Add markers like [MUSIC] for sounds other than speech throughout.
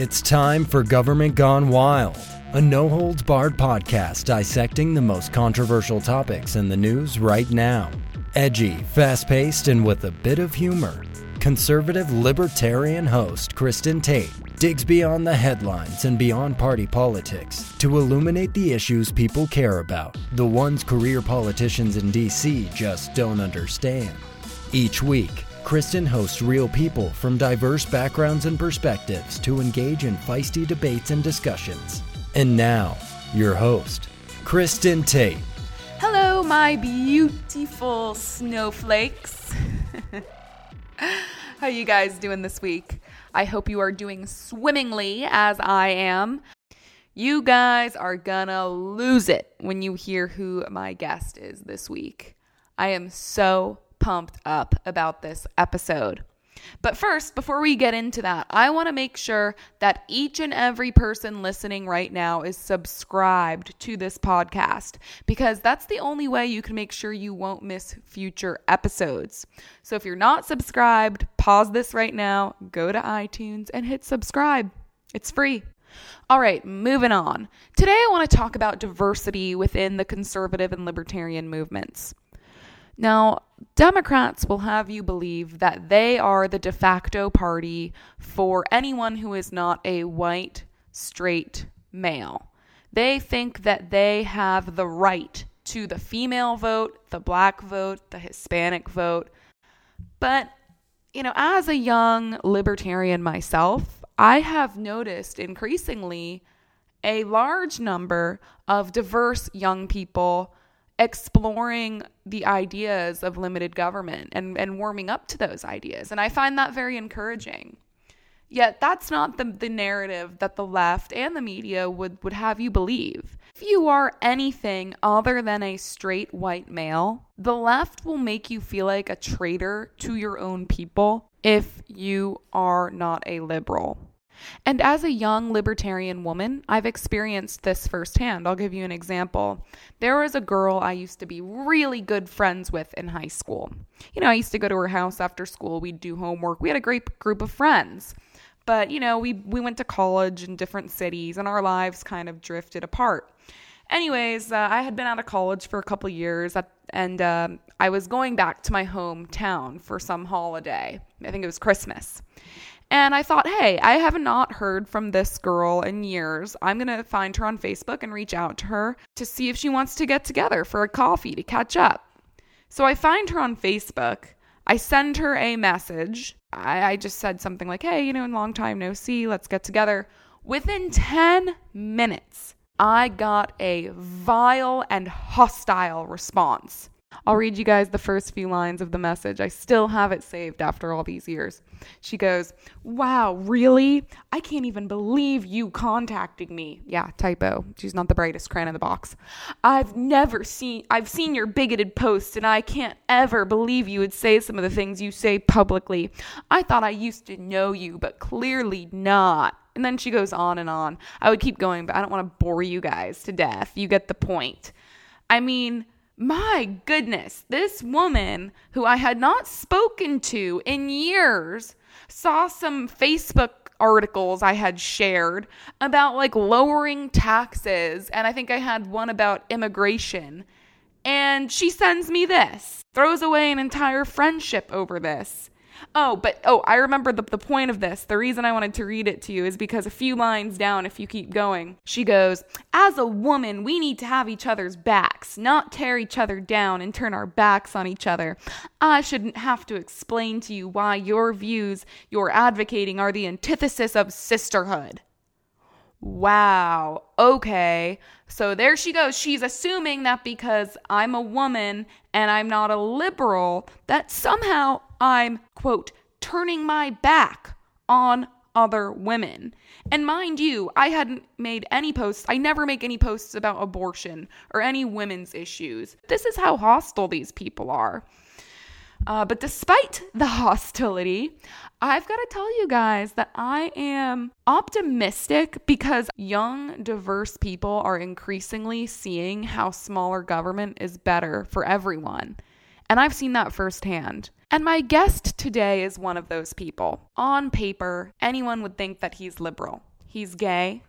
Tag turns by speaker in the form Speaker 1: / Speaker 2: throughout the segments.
Speaker 1: It's time for Government Gone Wild, a no holds barred podcast dissecting the most controversial topics in the news right now. Edgy, fast paced, and with a bit of humor. Conservative libertarian host Kristin Tate digs beyond the headlines and beyond party politics to illuminate the issues people care about, the ones career politicians in DC just don't understand. Each week, Kristin hosts real people from diverse backgrounds and perspectives to engage in feisty debates and discussions. And now, your host, Kristin Tate.
Speaker 2: Hello, my beautiful snowflakes. [LAUGHS] How you guys doing this week? I hope you are doing swimmingly as I am. You guys are gonna lose it when you hear who my guest is this week. I am so pumped up about this episode. But first, before we get into that, I want to make sure that each and every person listening right now is subscribed to this podcast because that's the only way you can make sure you won't miss future episodes. So if you're not subscribed, pause this right now, go to iTunes and hit subscribe. It's free. All right, moving on. Today I want to talk about diversity within the conservative and libertarian movements. Now, Democrats will have you believe that they are the de facto party for anyone who is not a white, straight male. They think that they have the right to the female vote, the black vote, the Hispanic vote. But, you know, as a young libertarian myself, I have noticed increasingly a large number of diverse young people exploring the ideas of limited government and, and warming up to those ideas. And I find that very encouraging. Yet that's not the, the narrative that the left and the media would, would have you believe. If you are anything other than a straight white male, the left will make you feel like a traitor to your own people if you are not a liberal. And as a young libertarian woman, I've experienced this firsthand. I'll give you an example. There was a girl I used to be really good friends with in high school. You know, I used to go to her house after school, we'd do homework. We had a great group of friends. But, you know, we we went to college in different cities and our lives kind of drifted apart. Anyways, uh, I had been out of college for a couple years at, and uh, I was going back to my hometown for some holiday. I think it was Christmas. And I thought, hey, I have not heard from this girl in years. I'm going to find her on Facebook and reach out to her to see if she wants to get together for a coffee to catch up. So I find her on Facebook. I send her a message. I, I just said something like, hey, you know, in long time no see, let's get together. Within 10 minutes, I got a vile and hostile response. I'll read you guys the first few lines of the message. I still have it saved after all these years. She goes, Wow, really? I can't even believe you contacting me. Yeah, typo. She's not the brightest crayon in the box. I've never seen, I've seen your bigoted posts, and I can't ever believe you would say some of the things you say publicly. I thought I used to know you, but clearly not. And then she goes on and on. I would keep going, but I don't want to bore you guys to death. You get the point. I mean, my goodness, this woman who I had not spoken to in years saw some Facebook articles I had shared about like lowering taxes. And I think I had one about immigration. And she sends me this, throws away an entire friendship over this. Oh, but oh, I remember the, the point of this. The reason I wanted to read it to you is because a few lines down, if you keep going, she goes, As a woman, we need to have each other's backs, not tear each other down and turn our backs on each other. I shouldn't have to explain to you why your views you're advocating are the antithesis of sisterhood. Wow. Okay. So there she goes. She's assuming that because I'm a woman and I'm not a liberal, that somehow I'm, quote, turning my back on other women. And mind you, I hadn't made any posts, I never make any posts about abortion or any women's issues. This is how hostile these people are. Uh, but despite the hostility, I've got to tell you guys that I am optimistic because young, diverse people are increasingly seeing how smaller government is better for everyone. And I've seen that firsthand. And my guest today is one of those people. On paper, anyone would think that he's liberal. He's gay.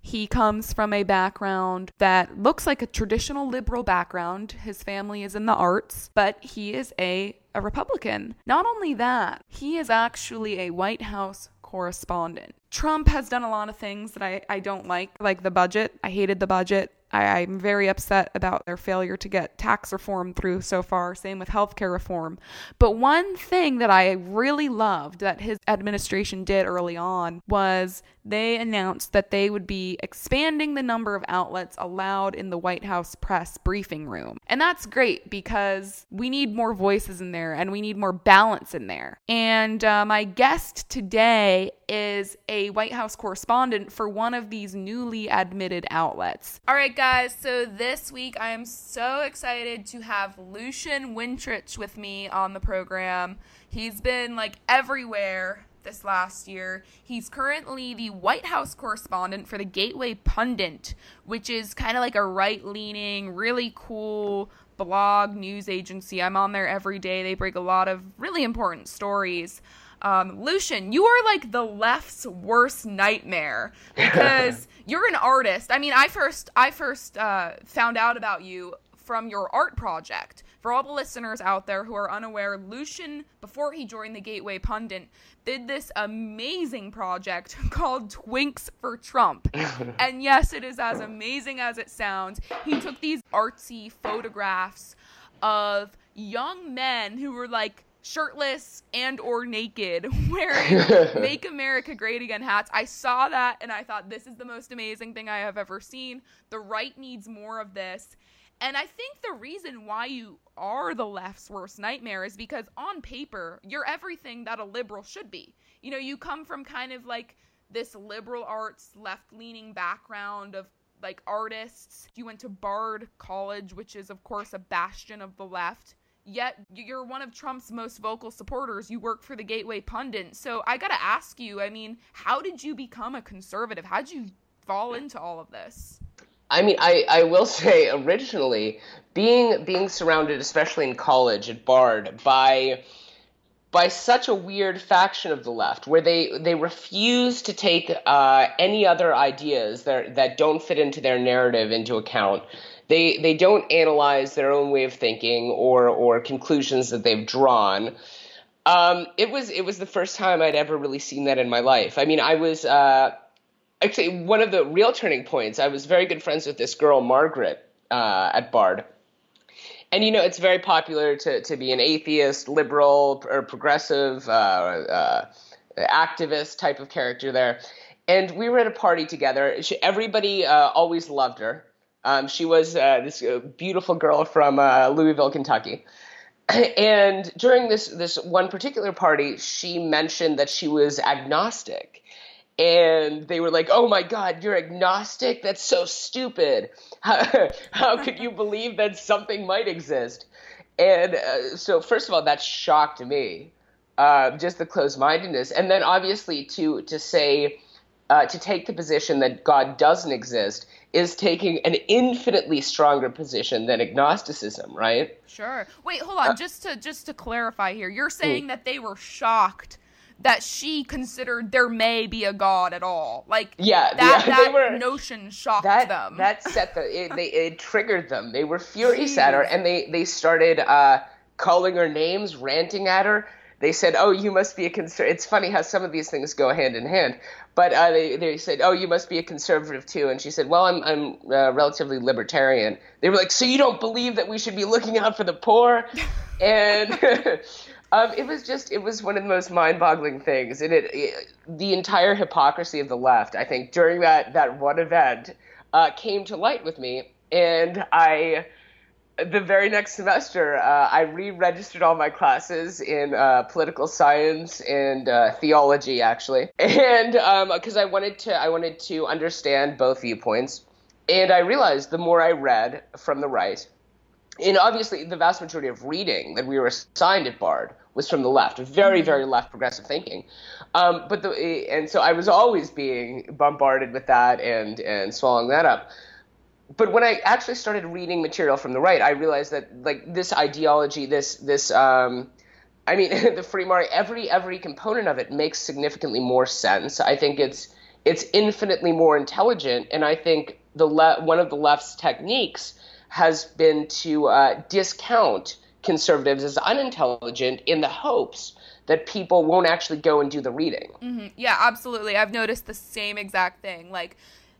Speaker 2: He comes from a background that looks like a traditional liberal background. His family is in the arts, but he is a, a Republican. Not only that, he is actually a White House correspondent. Trump has done a lot of things that I, I don't like, like the budget. I hated the budget. I, am very upset about their failure to get tax reform through so far. Same with healthcare reform. But one thing that I really loved that his administration did early on was they announced that they would be expanding the number of outlets allowed in the White House press briefing room. And that's great because we need more voices in there and we need more balance in there. And uh, my guest today is a White House correspondent for one of these newly admitted outlets. All right, guys, so this week I am so excited to have Lucian Wintrich with me on the program. He's been like everywhere this last year. He's currently the White House correspondent for the Gateway Pundit, which is kind of like a right leaning, really cool blog news agency. I'm on there every day. They break a lot of really important stories. Um, Lucian, you are like the left's worst nightmare [LAUGHS] because you're an artist. I mean, I first I first uh, found out about you from your art project. For all the listeners out there who are unaware, Lucian, before he joined the Gateway Pundit, did this amazing project [LAUGHS] called Twinks for Trump. [LAUGHS] and yes, it is as amazing as it sounds. He took these artsy photographs of young men who were like shirtless and or naked [LAUGHS] wearing [LAUGHS] make america great again hats i saw that and i thought this is the most amazing thing i have ever seen the right needs more of this and I think the reason why you are the left's worst nightmare is because on paper, you're everything that a liberal should be. You know, you come from kind of like this liberal arts, left leaning background of like artists. You went to Bard College, which is, of course, a bastion of the left. Yet you're one of Trump's most vocal supporters. You work for the Gateway Pundit. So I got to ask you I mean, how did you become a conservative? How did you fall into all of this?
Speaker 3: I mean, I, I will say originally being being surrounded, especially in college at Bard, by by such a weird faction of the left, where they they refuse to take uh, any other ideas that that don't fit into their narrative into account. They they don't analyze their own way of thinking or or conclusions that they've drawn. Um, it was it was the first time I'd ever really seen that in my life. I mean, I was. Uh, actually one of the real turning points. I was very good friends with this girl Margaret uh, at Bard, and you know it's very popular to to be an atheist, liberal, or progressive, uh, uh, activist type of character there. And we were at a party together. She, everybody uh, always loved her. Um, she was uh, this uh, beautiful girl from Louisville, Kentucky. [CLEARS THROAT] And during this this one particular party, she mentioned that she was agnostic and they were like, "Oh my God, you're agnostic? That's so stupid. [LAUGHS] How, how could you believe that something might exist?" And uh, so, first of all, that shocked me, uh, just the closed-mindedness, and then obviously to to say. Uh, to take the position that God doesn't exist is taking an infinitely stronger position than agnosticism, right?
Speaker 2: Sure. Wait, hold on. Uh, just to just to clarify here, you're saying mm. that they were shocked that she considered there may be a god at all. Like
Speaker 3: yeah,
Speaker 2: that,
Speaker 3: yeah,
Speaker 2: that
Speaker 3: were,
Speaker 2: notion shocked
Speaker 3: that,
Speaker 2: them.
Speaker 3: That set the it, they, it triggered them. They were furious Jeez. at her, and they they started uh, calling her names, ranting at her. They said, "Oh, you must be a conservative." It's funny how some of these things go hand in hand. But uh, they they said, "Oh, you must be a conservative too," and she said, "Well, I'm I'm uh, relatively libertarian." They were like, "So you don't believe that we should be looking out for the poor?" [LAUGHS] and [LAUGHS] Um, it was just it was one of the most mind-boggling things, and it, it, the entire hypocrisy of the left. I think during that that one event uh, came to light with me, and I. The very next semester, uh, I re-registered all my classes in uh, political science and uh, theology, actually, [LAUGHS] and because um, I wanted to, I wanted to understand both viewpoints, and I realized the more I read from the right, and obviously the vast majority of reading that we were assigned at Bard was from the left, very, mm-hmm. very left progressive thinking. Um, but the and so I was always being bombarded with that and and swallowing that up. But when I actually started reading material from the right, I realized that like this ideology, this this um, I mean [LAUGHS] the free market, every every component of it makes significantly more sense. I think it's it's infinitely more intelligent. And I think the le- one of the left's techniques has been to uh, discount conservatives as unintelligent in the hopes that people won't actually go and do the reading.
Speaker 2: Mm-hmm. Yeah, absolutely. I've noticed the same exact thing. Like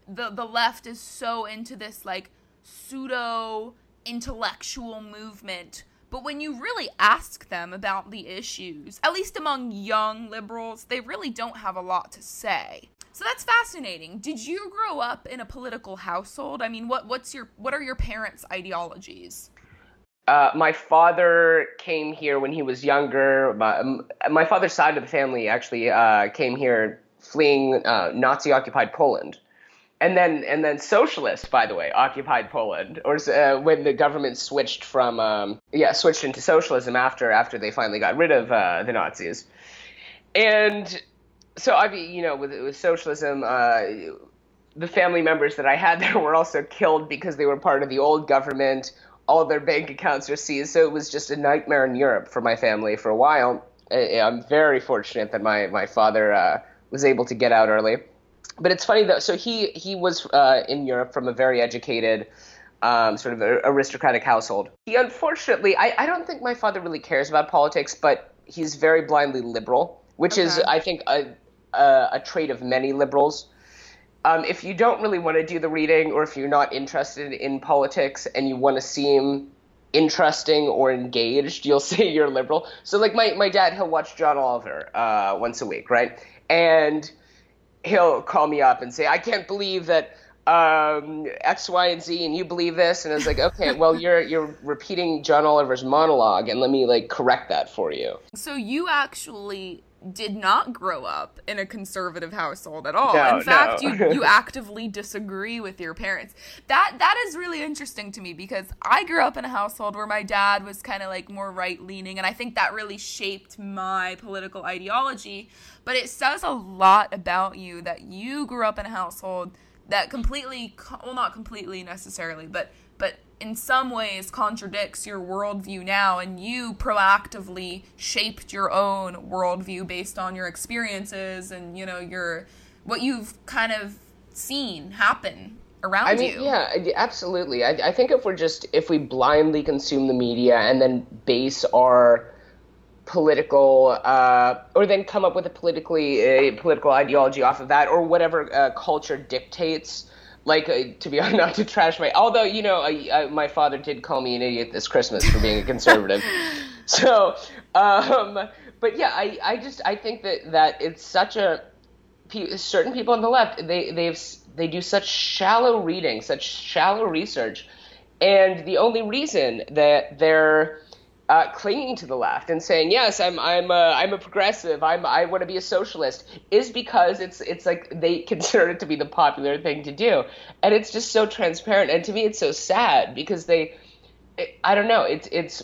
Speaker 2: the the left is so into this like pseudo intellectual movement. But when you really ask them about the issues, at least among young liberals, they really don't have a lot to say. So that's fascinating. Did you grow up in a political household? I mean, what what's your what are your parents' ideologies?
Speaker 3: Uh, my father came here when he was younger. My, my father's side of the family actually uh, came here fleeing uh, Nazi occupied Poland. And then, and then, socialist, by the way, occupied Poland, or uh, when the government switched from, um, yeah, switched into socialism after after they finally got rid of uh, the Nazis. And so, I mean, you know, with, with socialism, uh, the family members that I had [LAUGHS] there were also killed because they were part of the old government all their bank accounts were seized. So it was just a nightmare in Europe for my family for a while. I'm very fortunate that my my father uh, was able to get out early. But it's funny though. So he he was uh, in Europe from a very educated. Um, sort of aristocratic household. He unfortunately, I, I don't think my father really cares about politics, but he's very blindly liberal, which okay. is, I think, a, a, a trait of many liberals. Um, if you don't really want to do the reading, or if you're not interested in politics and you want to seem interesting or engaged, you'll [LAUGHS] say you're liberal. So, like my, my dad, he'll watch John Oliver uh, once a week, right? And he'll call me up and say, I can't believe that um, X, Y, and Z, and you believe this, and it's like, okay, [LAUGHS] well, you're you're repeating John Oliver's monologue, and let me like correct that for you.
Speaker 2: So you actually did not grow up in a conservative household at all.
Speaker 3: No,
Speaker 2: in fact,
Speaker 3: no.
Speaker 2: you [LAUGHS] you actively disagree with your parents. That that is really interesting to me because I grew up in a household where my dad was kind of like more right leaning and I think that really shaped my political ideology, but it says a lot about you that you grew up in a household that completely well not completely necessarily, but but in some ways contradicts your worldview now, and you proactively shaped your own worldview based on your experiences and you know your what you've kind of seen happen around
Speaker 3: I mean,
Speaker 2: you.
Speaker 3: Yeah, absolutely. I, I think if we're just if we blindly consume the media and then base our political uh, or then come up with a politically a political ideology off of that or whatever uh, culture dictates like uh, to be [LAUGHS] not to trash my although you know I, I, my father did call me an idiot this christmas for being a conservative. [LAUGHS] So um, but yeah I, I just i think that that it's such a certain people on the left they they've they do such shallow reading such shallow research and the only reason that they're uh, clinging to the left and saying yes, I'm I'm a, I'm a progressive, I'm I want to be a socialist, is because it's it's like they [LAUGHS] consider it to be the popular thing to do, and it's just so transparent. And to me, it's so sad because they, I don't know, it's it's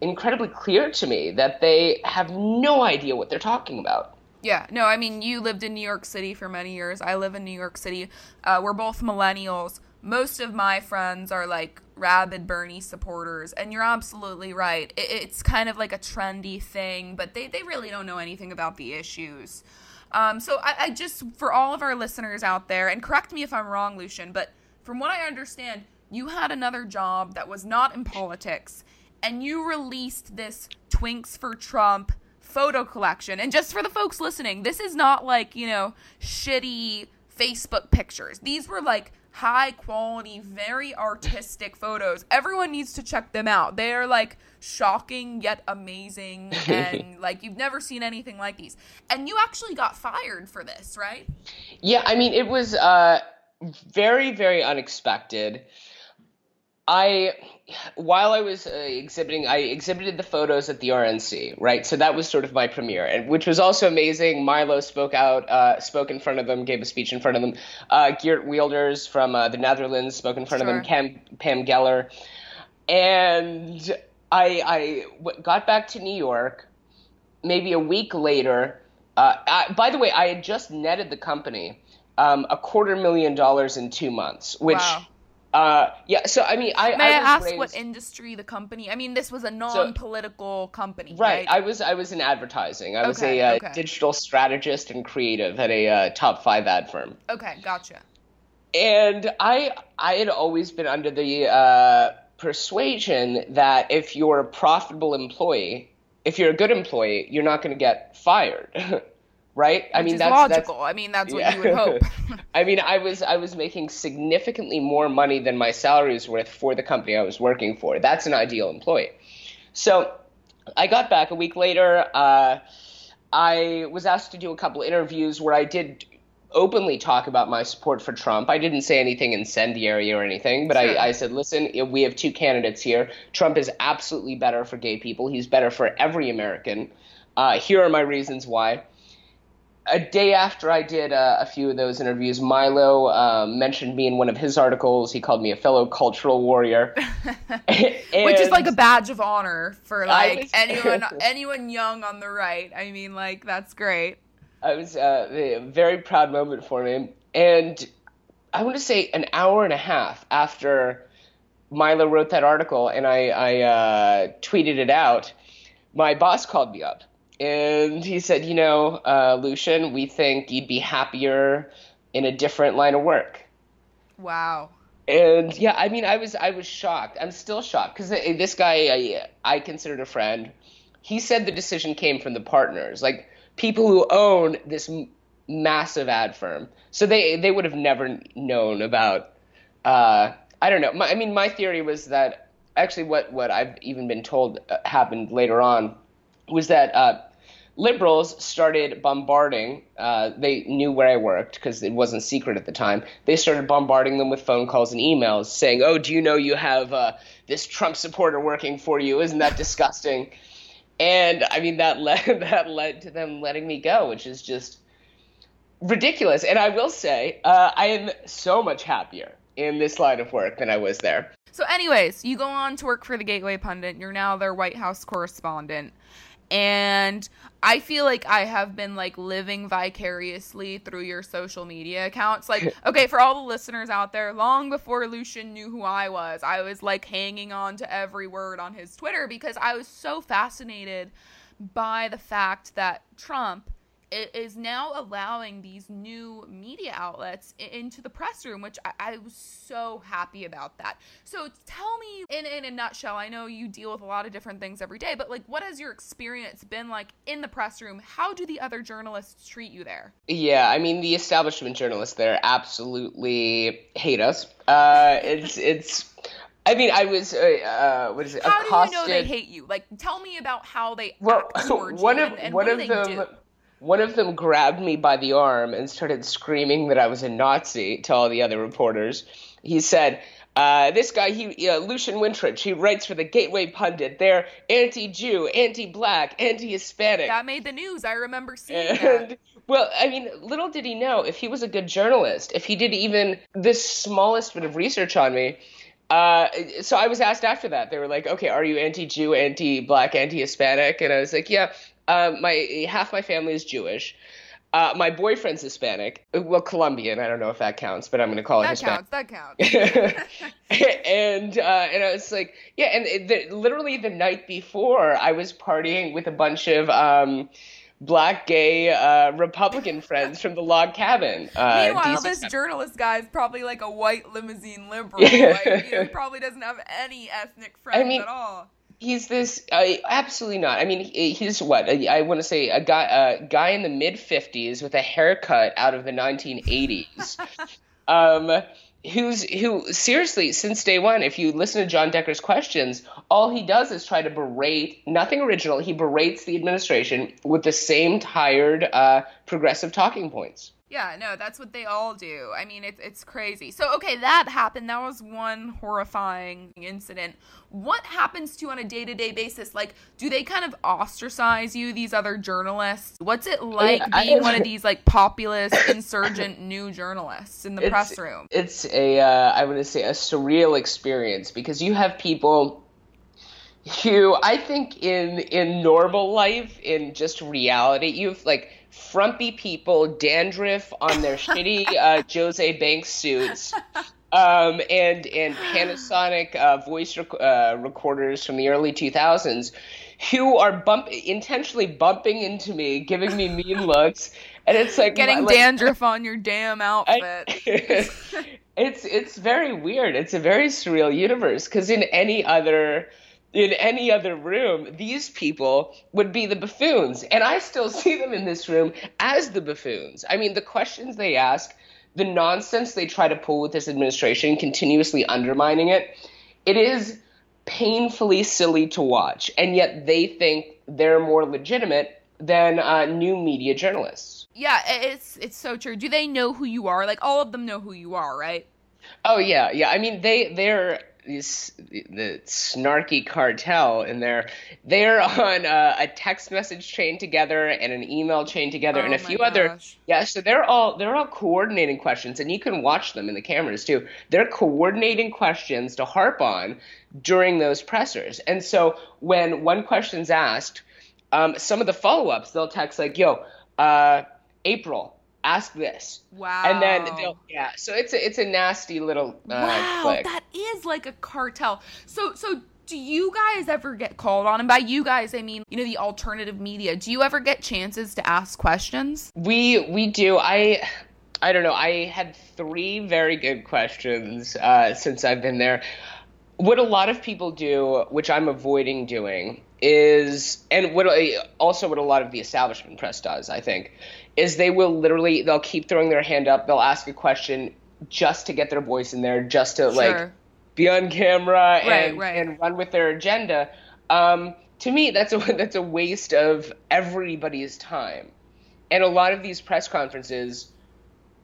Speaker 3: incredibly clear to me that they have no idea what they're talking about.
Speaker 2: Yeah, no, I mean, you lived in New York City for many years. I live in New York City. Uh, we're both millennials. Most of my friends are like rabid Bernie supporters, and you're absolutely right. It, it's kind of like a trendy thing, but they, they really don't know anything about the issues. Um, so I, I just, for all of our listeners out there, and correct me if I'm wrong, Lucian, but from what I understand, you had another job that was not in politics, and you released this Twinks for Trump photo collection. And just for the folks listening, this is not like, you know, shitty Facebook pictures. These were like high quality, very artistic photos. Everyone needs to check them out. They are like shocking yet amazing [LAUGHS] and like you've never seen anything like these. And you actually got fired for this, right?
Speaker 3: Yeah, I mean it was uh very very unexpected. I while I was uh, exhibiting, I exhibited the photos at the RNC, right? So that was sort of my premiere, and which was also amazing. Milo spoke out, uh, spoke in front of them, gave a speech in front of them. Uh, Geert Wilders from uh, the Netherlands spoke in front
Speaker 2: sure.
Speaker 3: of them. Cam, Pam Geller, and I, I w- got back to New York. Maybe a week later. Uh, I, by the way, I had just netted the company um, a quarter million dollars in two months, which.
Speaker 2: Wow
Speaker 3: Uh, yeah. So I mean, I
Speaker 2: may I,
Speaker 3: I
Speaker 2: ask
Speaker 3: raised,
Speaker 2: what industry the company? I mean, this was a non-political company,
Speaker 3: Right.
Speaker 2: right?
Speaker 3: I was I was in advertising. I was
Speaker 2: Okay,
Speaker 3: a uh,
Speaker 2: okay.
Speaker 3: digital strategist and creative at a uh, top five ad firm.
Speaker 2: okay, gotcha.
Speaker 3: And I I had always been under the uh, persuasion that if you're a profitable employee, if you're a good employee, you're not going to get fired, [LAUGHS] right? I mean that's
Speaker 2: logical.
Speaker 3: that's
Speaker 2: I mean, that's what
Speaker 3: Yeah.
Speaker 2: you would hope. [LAUGHS]
Speaker 3: I mean, I was I was making significantly more money than my salary was worth for the company I was working for. That's an ideal employee. So I got back a week later. Uh, I was asked to do a couple interviews where I did openly talk about my support for Trump. I didn't say anything incendiary or anything, but
Speaker 2: Sure.
Speaker 3: I, I said, listen, we have two candidates here. Trump is absolutely better for gay people. He's better for every American. Uh, here are my reasons why a day after I did uh, a few of those interviews, Milo um, mentioned me in one of his articles. He called me a fellow cultural warrior, [LAUGHS] [LAUGHS]
Speaker 2: Which is like a badge of honor for like anyone [LAUGHS] anyone young on the right. I mean, like that's great.
Speaker 3: I was uh, a very proud moment for me. And I want to say an hour and a half after Milo wrote that article and I, I uh, tweeted it out, my boss called me up and he said, You know, uh, Lucian, we think you'd be happier in a different line of work.
Speaker 2: Wow.
Speaker 3: And yeah, I mean, I was I was shocked. I'm still shocked because this guy I, I considered a friend. He said the decision came from the partners, like people who own this m- massive ad firm. So they they would have never known about. Uh, I don't know. My, I mean, my theory was that actually what what I've even been told uh, happened later on was that uh, liberals started bombarding. Uh, they knew where I worked because it wasn't secret at the time. They started bombarding them with phone calls and emails saying, "Oh, do you know you have uh, this Trump supporter working for you? Isn't that disgusting?" And I mean that led [LAUGHS] that led to them letting me go, which is just ridiculous. And I will say, uh, I am so much happier in this line of work than I was there.
Speaker 2: So, anyways, you go on to work for the Gateway Pundit. You're now their White House correspondent. And I feel like I have been like living vicariously through your social media accounts. Like, [LAUGHS] okay, for all the listeners out there, long before Lucian knew who I was, I was like hanging on to every word on his Twitter because I was so fascinated by the fact that Trump i- is now allowing these new media outlets into the press room, which I, I was so happy about that. So tell me, in, in a nutshell, I know you deal with a lot of different things every day, but like, what has your experience been like in the press room? How do the other journalists treat you there?
Speaker 3: Yeah, I mean the establishment journalists there absolutely hate us. Uh, it's it's. I mean, I was uh, uh, what is it?
Speaker 2: How
Speaker 3: accosted.
Speaker 2: do you know they hate you? Like, tell me about how they
Speaker 3: Well,
Speaker 2: act towards [LAUGHS]
Speaker 3: one
Speaker 2: you
Speaker 3: of
Speaker 2: and, and
Speaker 3: one
Speaker 2: what
Speaker 3: of them
Speaker 2: do?
Speaker 3: One of them grabbed me by the arm and started screaming that I was a Nazi to all the other reporters. He said. Uh, this guy, he uh, Lucian Wintrich, he writes for the Gateway Pundit. They're anti-Jew, anti-black, anti-Hispanic.
Speaker 2: That made the news. I remember seeing that.
Speaker 3: And [LAUGHS] well, I mean, little did he know if he was a good journalist, if he did even the smallest bit of research on me. Uh, so I was asked after that. They were like, "Okay, are you anti-Jew, anti-black, anti-Hispanic?" And I was like, "Yeah, um, my half my family is Jewish. Uh, my boyfriend's Hispanic, well, Colombian. I don't know if that counts, but I'm going to call it
Speaker 2: That
Speaker 3: Hispanic."
Speaker 2: counts. That counts. [LAUGHS]
Speaker 3: and uh, and I was like, yeah, and it- the, literally the night before, I was partying with a bunch of um, black gay uh, Republican [LAUGHS] friends from the log cabin. Uh,
Speaker 2: Meanwhile, this
Speaker 3: stuff. [LAUGHS]
Speaker 2: journalist guy is probably like a white limousine liberal. like, you know, he probably doesn't have any ethnic friends
Speaker 3: mean-
Speaker 2: at all.
Speaker 3: He's this uh, absolutely not. I mean, he's what I, want to say a guy a guy in the mid fifties with a haircut out of the nineteen eighties. [LAUGHS] um, who's who seriously since day one if you listen to john decker's questions all he does is try to berate nothing original he berates the administration with the same tired uh, progressive talking points
Speaker 2: Yeah, no, that's what they all do. I mean, it's it's crazy. So, okay, that happened. That was one horrifying incident. What happens to you on a day to day basis? Like, do they kind of ostracize you? These other journalists. What's it like
Speaker 3: I-
Speaker 2: being one of [LAUGHS] these like populist, insurgent new journalists in the press room?
Speaker 3: it's a uh, I want to say a surreal experience because you have people who I think in in normal life in just reality you have like frumpy people dandruff on their [LAUGHS] shitty uh, Jose Banks suits um, and and Panasonic uh, voice rec- uh, recorders from the early 2000s who are bump intentionally bumping into me, giving me mean [LAUGHS] looks, and it's like
Speaker 2: getting
Speaker 3: like,
Speaker 2: dandruff on your damn outfit.
Speaker 3: I, [LAUGHS] it's it's very weird. It's a very surreal universe because in any other in any other room, these people would be the buffoons, and I still see them in this room as the buffoons. I mean, the questions they ask, the nonsense they try to pull with this administration, continuously undermining it. It is painfully silly to watch, and yet they think they're more legitimate than uh, new media journalists.
Speaker 2: Yeah, it's it's so true. Do they know who you are? Like all of them know who you are, right?
Speaker 3: Oh yeah, yeah. I mean, they they're this the snarky cartel and they're they're on a, a, text message chain together and an email chain together
Speaker 2: oh
Speaker 3: and a few
Speaker 2: gosh.
Speaker 3: other yeah so they're all they're all coordinating questions and you can watch them in the cameras too they're coordinating questions to harp on during those pressers and so when one question's asked um, some of the follow-ups they'll text like yo uh, april ask this.
Speaker 2: Wow.
Speaker 3: And then they'll yeah. So it's a it's a nasty little uh,
Speaker 2: wow,
Speaker 3: clique.
Speaker 2: that is like a cartel. So so do you guys ever get called on? And by you guys, I mean you know the alternative media. Do you ever get chances to ask questions?
Speaker 3: We we do. I I don't know. I had three very good questions uh, since I've been there. What a lot of people do, which I'm avoiding doing, is and what also what a lot of the establishment press does, I think, is they will literally they'll keep throwing their hand up, they'll ask a question just to get their voice in there, just to
Speaker 2: Sure.
Speaker 3: like be on camera
Speaker 2: Right,
Speaker 3: and
Speaker 2: right.
Speaker 3: and run with their agenda. Um, to me, that's a [LAUGHS] that's a waste of everybody's time, and a lot of these press conferences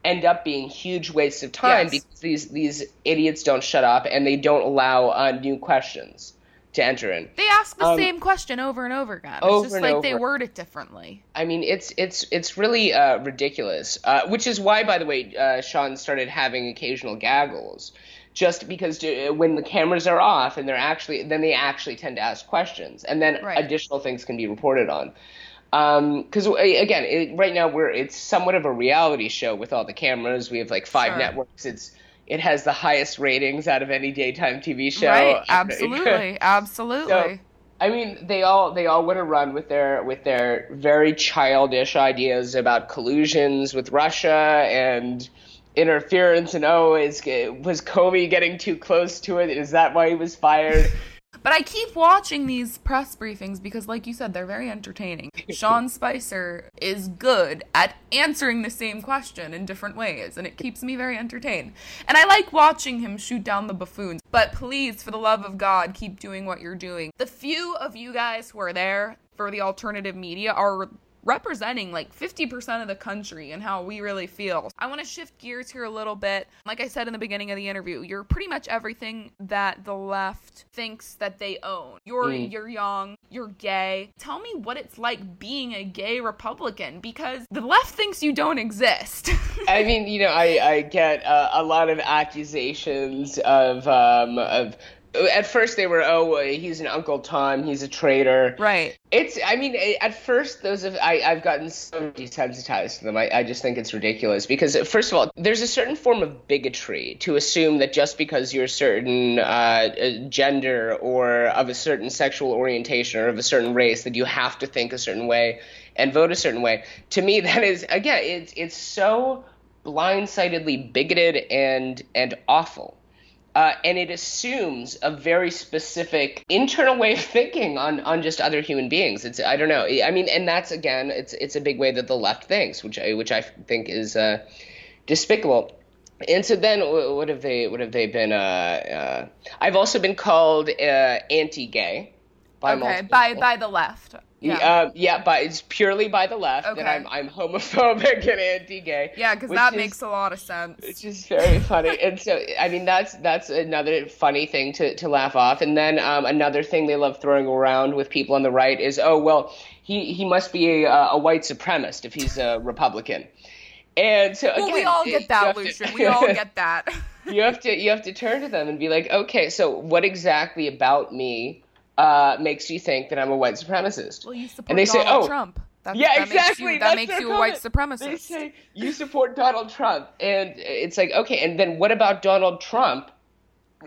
Speaker 3: end up being huge wastes of time
Speaker 2: Yes.
Speaker 3: because these these idiots don't shut up and they don't allow uh, new questions to enter in.
Speaker 2: They ask the
Speaker 3: Um,
Speaker 2: same question over and over again. It's
Speaker 3: over
Speaker 2: just like they word it differently.
Speaker 3: I mean, it's it's it's really uh, ridiculous. Uh, which is why, by the way, uh, Sean started having occasional gaggles, just because uh, when the cameras are off and they're actually, then they actually tend to ask questions, and then
Speaker 2: Right.
Speaker 3: additional things can be reported on. Because again, it, right now we're it's somewhat of a reality show with all the cameras. We have like five
Speaker 2: Sure.
Speaker 3: networks. It's it has the highest ratings out of any daytime TV show.
Speaker 2: Right? [LAUGHS] Absolutely. Absolutely.
Speaker 3: So, I mean, they all they all want to run with their with their very childish ideas about collusions with Russia and interference and oh, is was Comey getting too close to it? Is that why he was fired? [LAUGHS]
Speaker 2: But I keep watching these press briefings because, like you said, they're very entertaining. [LAUGHS] Sean Spicer is good at answering the same question in different ways, and it keeps me very entertained. And I like watching him shoot down the buffoons. But please, for the love of God, keep doing what you're doing. The few of you guys who are there for the alternative media are representing like 50% of the country and how we really feel. I want to shift gears here a little bit. Like I said in the beginning of the interview, you're pretty much everything that the left thinks that they own. You're
Speaker 3: Mm.
Speaker 2: you're young, you're gay. Tell me what it's like being a gay Republican because the left thinks you don't exist. [LAUGHS]
Speaker 3: I mean, you know, I I get uh, a lot of accusations of um of. At first, they were, oh, he's an Uncle Tom, he's a traitor.
Speaker 2: right.
Speaker 3: It's. I mean, at first, those of I, I've gotten so desensitized to them. I, I just think it's ridiculous because, first of all, there's a certain form of bigotry to assume that just because you're a certain uh, uh, gender or of a certain sexual orientation or of a certain race that you have to think a certain way and vote a certain way. To me, [LAUGHS] that is again, it's it's so blindsidedly bigoted and and awful uh, and it assumes a very specific internal way of [LAUGHS] thinking on, on just other human beings. It's I don't know. I mean, and that's again, it's it's a big way that the left thinks, which I which I think is uh, despicable. And so then, what have they what have they been? Uh, uh, I've also been called uh, anti-gay. By
Speaker 2: Okay, by by the left. Yeah.
Speaker 3: Uh, yeah, but it's purely by the left
Speaker 2: Okay.
Speaker 3: that I'm I'm homophobic [LAUGHS] and anti-gay.
Speaker 2: Yeah, because that
Speaker 3: is-
Speaker 2: makes a lot of sense.
Speaker 3: which is very funny. [LAUGHS] and so, I mean, that's that's another funny thing to, to laugh off. And then um, another thing they love throwing around with people on the right is, oh well, he he must be a, a white supremacist if he's a Republican. And so
Speaker 2: well,
Speaker 3: again,
Speaker 2: we all get that,
Speaker 3: have to-
Speaker 2: Lucian. [LAUGHS] We all get that.
Speaker 3: you have to you have to turn to them and be like, okay, so what exactly about me uh, makes you think that I'm a white supremacist?
Speaker 2: Well, you support
Speaker 3: And they say,
Speaker 2: Donald
Speaker 3: "Oh,
Speaker 2: Trump. That,
Speaker 3: yeah,
Speaker 2: that
Speaker 3: exactly.
Speaker 2: Makes you, that makes you a white supremacist.
Speaker 3: They say you support Donald Trump, and it's like okay, and then what about Donald Trump?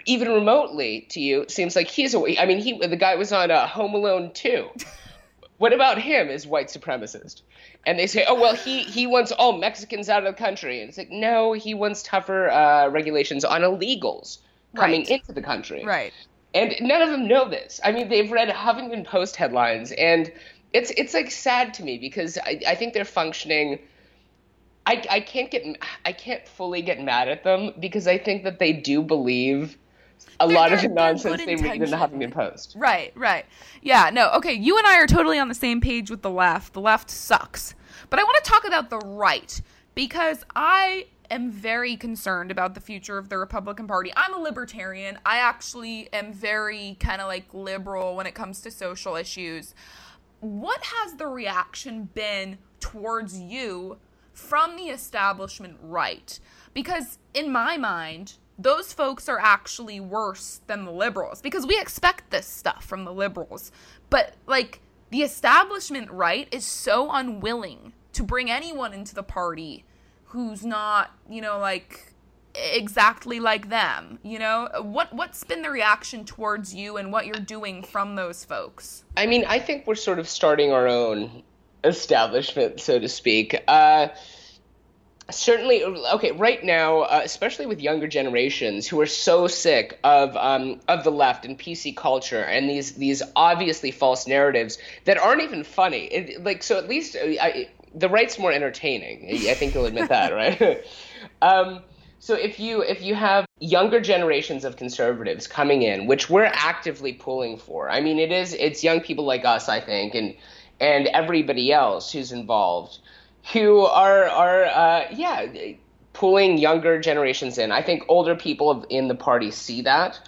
Speaker 3: Even remotely to you, seems like he's a. I mean, he the guy was on uh, Home Alone 2. [LAUGHS] what about him as white supremacist? And they say, oh well, he he wants all Mexicans out of the country, and it's like no, he wants tougher uh, regulations on illegals coming
Speaker 2: Right.
Speaker 3: into the country.
Speaker 2: right.
Speaker 3: And none of them know this. I mean, they've read Huffington Post headlines, and it's it's like sad to me because I, I think they're functioning. I, I can't get I can't fully get mad at them because I think that they do believe a
Speaker 2: They're-
Speaker 3: lot of the nonsense they read in the. Huffington Post.
Speaker 2: Right, right. Yeah, no, okay, you and I are totally on the same page with the left. The left sucks. But I want to talk about the right because I am very concerned about the future of the Republican Party. I'm a libertarian. I actually am very kind of like liberal when it comes to social issues. What has the reaction been towards you from the establishment right? Because in my mind, those folks are actually worse than the liberals because we expect this stuff from the liberals. But like the establishment right is so unwilling to bring anyone into the party who's not, you know, like exactly like them, you know? What what's been the reaction towards you and what you're doing from those folks?
Speaker 3: I mean, I think we're sort of starting our own establishment, so to speak. Uh, certainly, okay, right now, uh, especially with younger generations who are so sick of um, of the left and PC culture and these these obviously false narratives that aren't even funny. It, like, so at least uh, I, the right's more entertaining. I think you'll admit that, right? [LAUGHS] um, so if you if you have younger generations of conservatives coming in, which we're actively pulling for, I mean, it is it's young people like us, I think, and and everybody else who's involved, who are are uh, yeah pulling younger generations in. I think older people in the party see that.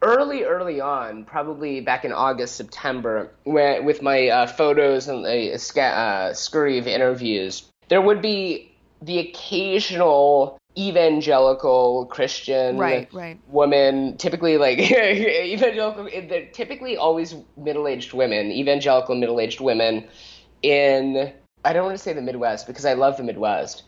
Speaker 3: Early, early on, probably back in August, September, when, with my uh, photos and a, uh, scurry of interviews, there would be the occasional evangelical Christian
Speaker 2: Right, right.
Speaker 3: woman, typically like [LAUGHS] evangelical, they're typically always middle-aged women, evangelical middle-aged women in I don't want to say the Midwest because I love the Midwest,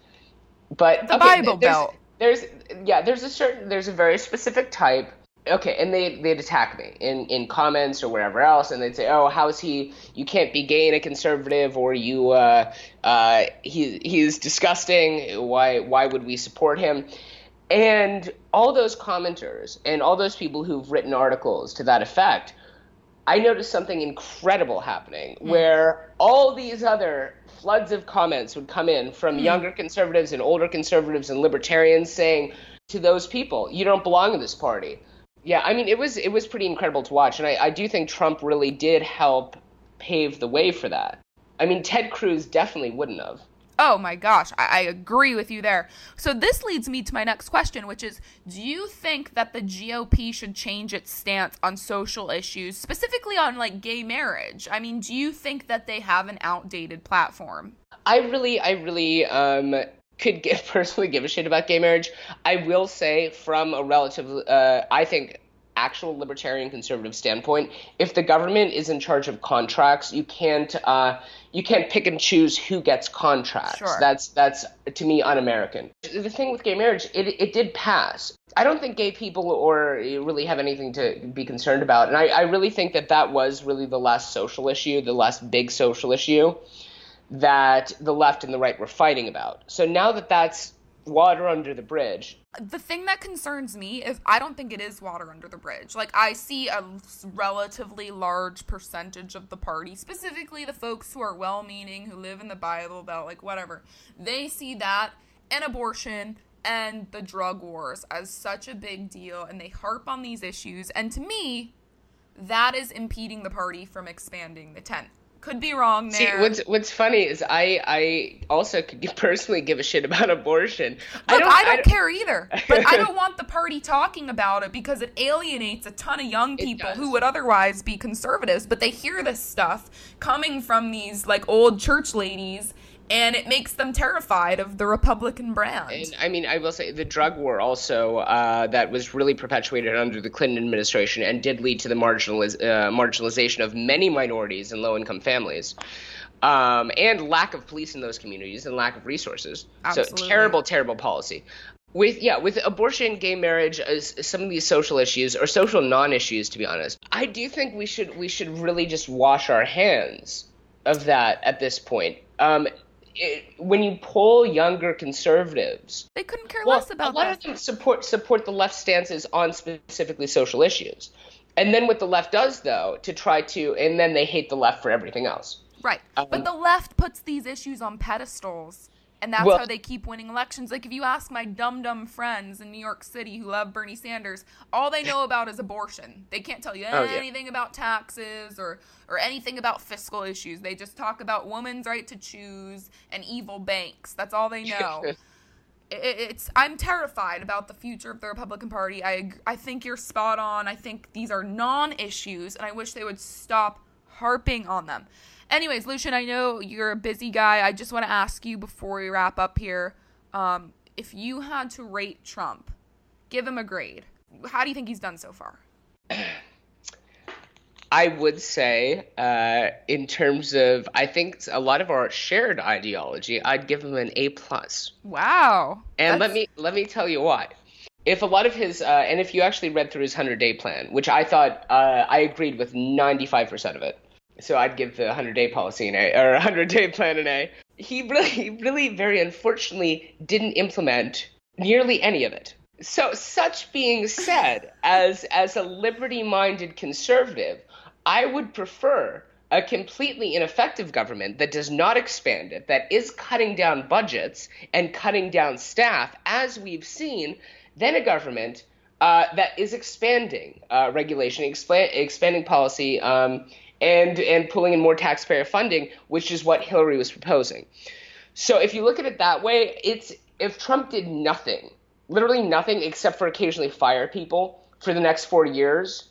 Speaker 3: but
Speaker 2: The
Speaker 3: okay,
Speaker 2: Bible
Speaker 3: there's,
Speaker 2: Belt.
Speaker 3: There's yeah, there's a certain there's a very specific type. Okay, and they they'd attack me in in comments or wherever else, and they'd say, "Oh, how is he? You can't be gay and a conservative, or you uh uh he he's disgusting. Why why would we support him?" And all those commenters and all those people who've written articles to that effect, I noticed something incredible happening where all these other floods of comments would come in from younger conservatives and older conservatives and libertarians saying to those people, you don't belong in this party. Yeah, I mean it was it was pretty incredible to watch and I, I do think Trump really did help pave the way for that. I mean Ted Cruz definitely wouldn't have.
Speaker 2: Oh my gosh, I, I agree with you there. So this leads me to my next question, which is do you think that the GOP should change its stance on social issues, specifically on like gay marriage? I mean, do you think that they have an outdated platform?
Speaker 3: I really, I really um, could give, [LAUGHS] personally give a shit about gay marriage. I will say, from a relative, uh, I think, actual libertarian conservative standpoint, if the government is in charge of contracts, you can't, uh, you can't pick and choose who gets contracts.
Speaker 2: Sure.
Speaker 3: That's that's to me un-American. The thing with gay marriage, it it did pass. I don't think gay people or really have anything to be concerned about, and I, I really think that that was really the last social issue, the last big social issue that the left and the right were fighting about. So now that that's water under the bridge,
Speaker 2: The thing that concerns me is I don't think it is water under the bridge. Like I see a relatively large percentage of the party, specifically the folks who are well-meaning, who live in the Bible Belt, like whatever. They see that and abortion and the drug wars as such a big deal and they harp on these issues and to me that is impeding the party from expanding the tent. Could be wrong there.
Speaker 3: See, what's what's funny is I I also could [LAUGHS] personally give a shit about abortion.
Speaker 2: Look, I don't, care either, but I don't want the party talking about it because it alienates a ton of young [LAUGHS] people who would otherwise be conservatives. But they hear this stuff coming from these like old church ladies, and it makes them terrified of the Republican brand.
Speaker 3: And I mean, I will say the drug war also uh, that was really perpetuated under the Clinton administration and did lead to the marginaliz- uh, marginalization of many minorities and low-income families. Um, and lack of police in those communities and lack of resources.
Speaker 2: Absolutely.
Speaker 3: So terrible, terrible policy. With yeah, with abortion, gay marriage, as some of these social issues or social non-issues, to be honest, I do think we should we should really just wash our hands of that at this point. Um, it, when you poll younger conservatives,
Speaker 2: they couldn't care
Speaker 3: well,
Speaker 2: less about
Speaker 3: a lot
Speaker 2: this.
Speaker 3: of them support support the left stances on specifically social issues. And then what the left does though to try to and then they hate the left for everything else.
Speaker 2: Right.
Speaker 3: Um,
Speaker 2: but the left puts these issues on pedestals. And that's
Speaker 3: Well-
Speaker 2: how they keep winning elections. Like, if you ask my dumb, dumb friends in New York City who love Bernie Sanders, all they know about is abortion. They can't tell you
Speaker 3: Oh, yeah.
Speaker 2: anything about taxes or, or anything about fiscal issues. They just talk about women's right to choose and evil banks. That's all they know. [LAUGHS] It's I'm terrified about the future of the Republican Party. I I think you're spot on. I think these are non-issues, and I wish they would stop harping on them. Anyways, Lucian, I know you're a busy guy. I just want to ask you before we wrap up here, um, if you had to rate Trump, give him a grade. How do you think he's done so far? [SIGHS]
Speaker 3: I would say, uh, in terms of, I think a lot of our shared ideology, I'd give him an A plus.
Speaker 2: Wow.
Speaker 3: And let me let me tell you why. If a lot of his, uh, and if you actually read through his hundred day plan, which I thought uh, I agreed with ninety five percent of it, so I'd give the hundred day policy an A or hundred day plan an A. He really, really, very unfortunately, didn't implement nearly any of it. So, such being said, as as a liberty minded conservative, I would prefer a completely ineffective government that does not expand it, that is cutting down budgets and cutting down staff, as we've seen, than a government uh, that is expanding uh, regulation, expa- expanding policy, um, and and pulling in more taxpayer funding, which is what Hillary was proposing. So if you look at it that way, it's if Trump did nothing, literally nothing except for occasionally fire people for the next four years,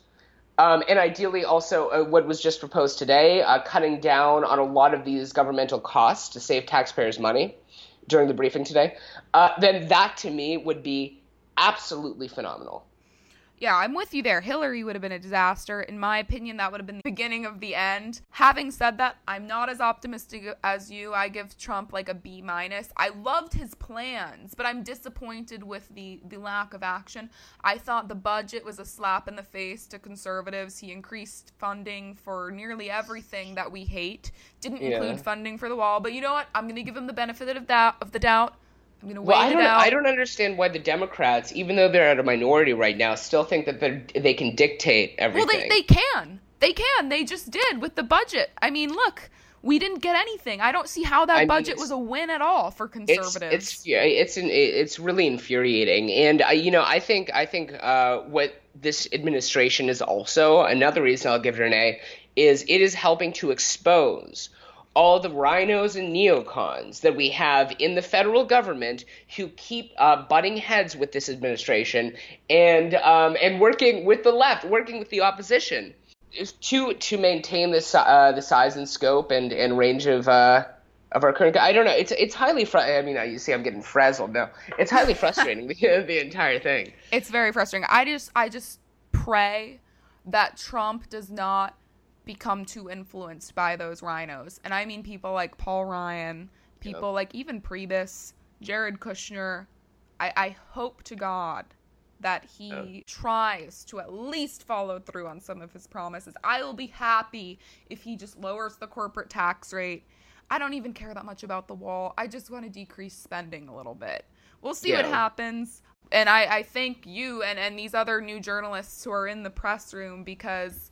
Speaker 3: um, and ideally also uh, what was just proposed today, uh, cutting down on a lot of these governmental costs to save taxpayers money during the briefing today, uh, then that to me would be absolutely phenomenal.
Speaker 2: Yeah, I'm with you there. Hillary would have been a disaster. In my opinion, that would have been the beginning of the end. Having said that, I'm not as optimistic as you. I give Trump like a B minus. I loved his plans, but I'm disappointed with the the lack of action. I thought the budget was a slap in the face to conservatives. He increased funding for nearly everything that we hate. Didn't
Speaker 3: Yeah.
Speaker 2: include funding for the wall, but you know what? I'm going to give him the benefit of doubt of the doubt. I'm going to wait
Speaker 3: Well, I
Speaker 2: it
Speaker 3: don't.
Speaker 2: out.
Speaker 3: I don't understand why the Democrats, even though they're at a minority right now, still think that they they can dictate everything.
Speaker 2: Well, they, they can. They can. They just did with the budget. I mean, look, we didn't get anything. I don't see how that
Speaker 3: I
Speaker 2: budget
Speaker 3: it's-
Speaker 2: was a win at all for conservatives.
Speaker 3: it's yeah, it's an, it's really infuriating, and uh, you know I think I think uh, what this administration is also another reason I'll give it an A is it is helping to expose all the rhinos and neocons that we have in the federal government who keep uh, butting heads with this administration and um, and working with the left, working with the opposition is to to maintain this uh, the size and scope and, and range of uh, of our current. I don't know. It's it's highly. Fr- I mean, you see, I'm getting frazzled now. It's highly [LAUGHS] frustrating the the entire thing.
Speaker 2: it's very frustrating. I just I just pray that Trump does not become too influenced by those rhinos. And I mean people like Paul Ryan, people like even Priebus, Jared Kushner. I, I hope to God that he tries to at least follow through on some of his promises. I will be happy if he just lowers the corporate tax rate. I don't even care that much about the wall. I just want to decrease spending a little bit. We'll see what happens. And I, I thank you and, and these other new journalists who are in the press room because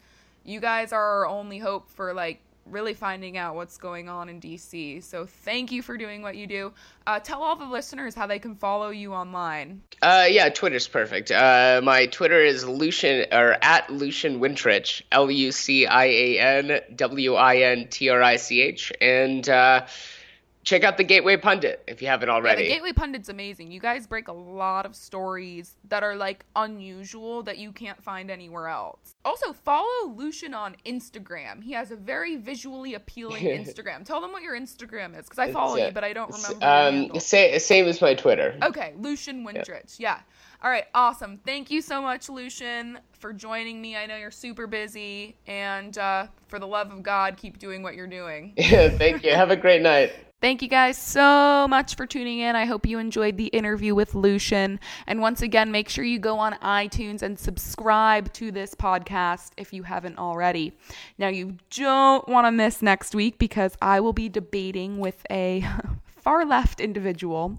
Speaker 2: you guys are our only hope for like really finding out what's going on in DC. So thank you for doing what you do. Uh, tell all the listeners how they can follow you online.
Speaker 3: Uh, yeah, Twitter's perfect. Uh, my Twitter is Lucian or at Lucian Wintrich, L U C I A N W I N T R I C H, and uh, check out the Gateway Pundit if you haven't already.
Speaker 2: Yeah, the Gateway Pundit's amazing. You guys break a lot of stories that are like unusual that you can't find anywhere else. Also, follow Lucian on Instagram. He has a very visually appealing [LAUGHS] Instagram. Tell them what your Instagram is because I follow
Speaker 3: uh,
Speaker 2: you, but I don't remember.
Speaker 3: Um, sa- same as my Twitter.
Speaker 2: Okay, Lucian Wintrich. Yeah. All right, awesome. Thank you so much, Lucian, for joining me. I know you're super busy, and uh, for the love of God, keep doing what you're doing. [LAUGHS]
Speaker 3: Thank you. Have a great night.
Speaker 2: Thank you guys so much for tuning in. I hope you enjoyed the interview with Lucian. And once again, make sure you go on iTunes and subscribe to this podcast if you haven't already. Now, you don't want to miss next week because I will be debating with a [LAUGHS] far left individual.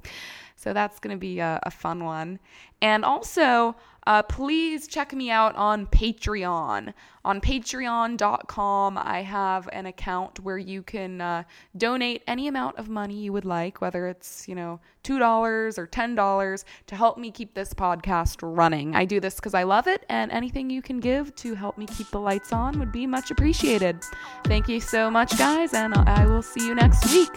Speaker 2: So that's going to be a, a, fun one. And also, uh, please check me out on Patreon. On patreon.com, I have an account where you can uh, donate any amount of money you would like, whether it's, you know, $2 or $10 to help me keep this podcast running. I do this because I love it, and anything you can give to help me keep the lights on would be much appreciated. Thank you so much, guys, and I will see you next week.